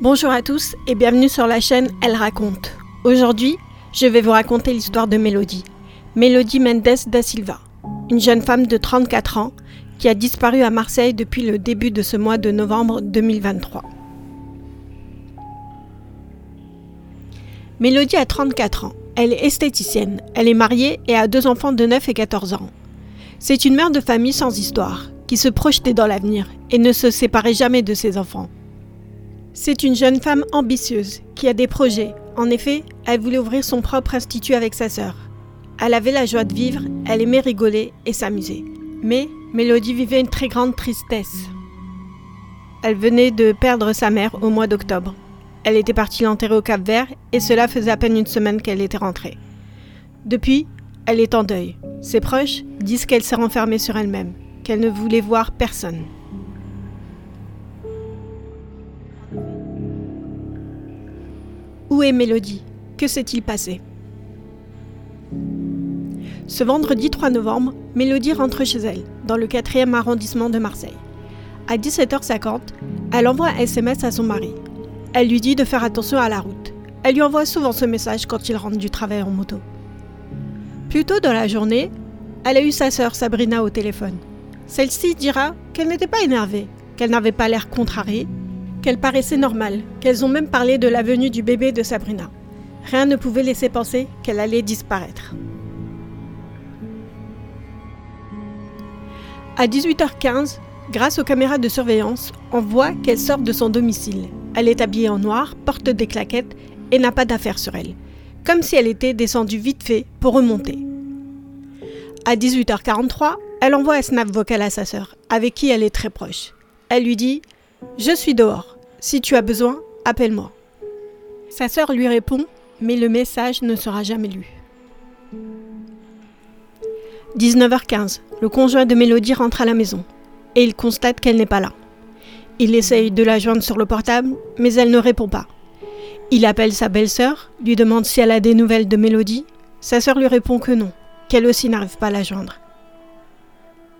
Bonjour à tous et bienvenue sur la chaîne Elle raconte. Aujourd'hui, je vais vous raconter l'histoire de Mélodie. Mélodie Mendes da Silva, une jeune femme de 34 ans qui a disparu à Marseille depuis le début de ce mois de novembre 2023. Mélodie a 34 ans. Elle est esthéticienne. Elle est mariée et a deux enfants de 9 et 14 ans. C'est une mère de famille sans histoire, qui se projetait dans l'avenir et ne se séparait jamais de ses enfants. C'est une jeune femme ambitieuse qui a des projets. En effet, elle voulait ouvrir son propre institut avec sa sœur. Elle avait la joie de vivre, elle aimait rigoler et s'amuser. Mais Mélodie vivait une très grande tristesse. Elle venait de perdre sa mère au mois d'octobre. Elle était partie l'enterrer au Cap Vert et cela faisait à peine une semaine qu'elle était rentrée. Depuis, elle est en deuil. Ses proches disent qu'elle s'est renfermée sur elle-même, qu'elle ne voulait voir personne. Mélodie Que s'est-il passé? Ce vendredi 3 novembre, Mélodie rentre chez elle, dans le 4e arrondissement de Marseille. À 17h50, elle envoie un SMS à son mari. Elle lui dit de faire attention à la route. Elle lui envoie souvent ce message quand il rentre du travail en moto. Plus tôt dans la journée, elle a eu sa sœur Sabrina au téléphone. Celle-ci dira qu'elle n'était pas énervée, qu'elle n'avait pas l'air contrariée qu'elle paraissait normale, qu'elles ont même parlé de la venue du bébé de Sabrina. Rien ne pouvait laisser penser qu'elle allait disparaître. À 18h15, grâce aux caméras de surveillance, on voit qu'elle sort de son domicile. Elle est habillée en noir, porte des claquettes et n'a pas d'affaires sur elle, comme si elle était descendue vite fait pour remonter. À 18h43, elle envoie un snap vocal à sa sœur, avec qui elle est très proche. Elle lui dit Je suis dehors. Si tu as besoin, appelle-moi. Sa sœur lui répond, mais le message ne sera jamais lu. 19h15, le conjoint de Mélodie rentre à la maison et il constate qu'elle n'est pas là. Il essaye de la joindre sur le portable, mais elle ne répond pas. Il appelle sa belle-sœur, lui demande si elle a des nouvelles de Mélodie. Sa sœur lui répond que non, qu'elle aussi n'arrive pas à la joindre.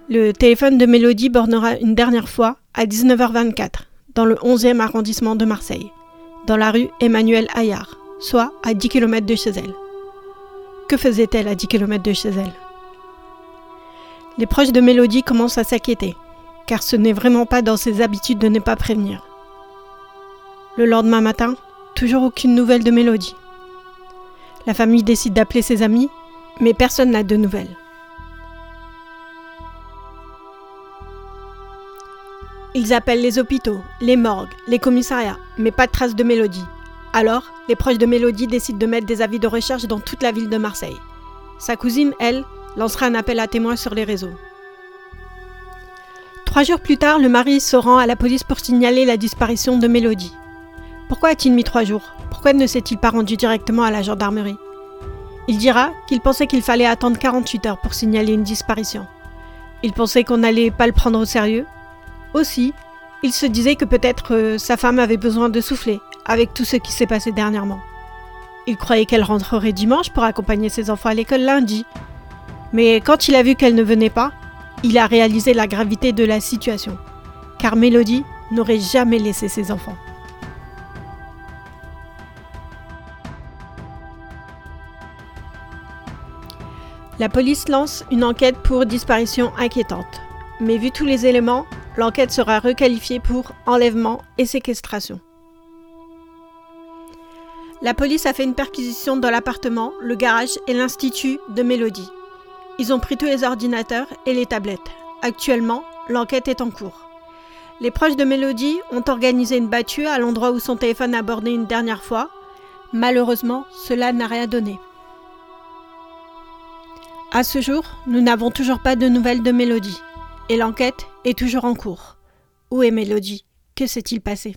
Le téléphone de Mélodie bornera une dernière fois à 19h24 dans le 11e arrondissement de Marseille, dans la rue Emmanuel Ayard, soit à 10 km de chez elle. Que faisait-elle à 10 km de chez elle? Les proches de Mélodie commencent à s'inquiéter, car ce n'est vraiment pas dans ses habitudes de ne pas prévenir. Le lendemain matin, toujours aucune nouvelle de Mélodie. La famille décide d'appeler ses amis, mais personne n'a de nouvelles. Ils appellent les hôpitaux, les morgues, les commissariats, mais pas de traces de Mélodie. Alors, les proches de Mélodie décident de mettre des avis de recherche dans toute la ville de Marseille. Sa cousine, elle, lancera un appel à témoins sur les réseaux. Trois jours plus tard, le mari se rend à la police pour signaler la disparition de Mélodie. Pourquoi a-t-il mis trois jours? Pourquoi ne s'est-il pas rendu directement à la gendarmerie? Il dira qu'il pensait qu'il fallait attendre 48 heures pour signaler une disparition. Il pensait qu'on n'allait pas le prendre au sérieux aussi, il se disait que peut-être euh, sa femme avait besoin de souffler avec tout ce qui s'est passé dernièrement. Il croyait qu'elle rentrerait dimanche pour accompagner ses enfants à l'école lundi. Mais quand il a vu qu'elle ne venait pas, il a réalisé la gravité de la situation. Car Mélodie n'aurait jamais laissé ses enfants. La police lance une enquête pour disparition inquiétante. Mais vu tous les éléments, l'enquête sera requalifiée pour enlèvement et séquestration. La police a fait une perquisition dans l'appartement, le garage et l'institut de Mélodie. Ils ont pris tous les ordinateurs et les tablettes. Actuellement, l'enquête est en cours. Les proches de Mélodie ont organisé une battue à l'endroit où son téléphone a bordé une dernière fois. Malheureusement, cela n'a rien donné. À ce jour, nous n'avons toujours pas de nouvelles de Mélodie. Et l'enquête est toujours en cours. Où est Mélodie? Que s'est-il passé?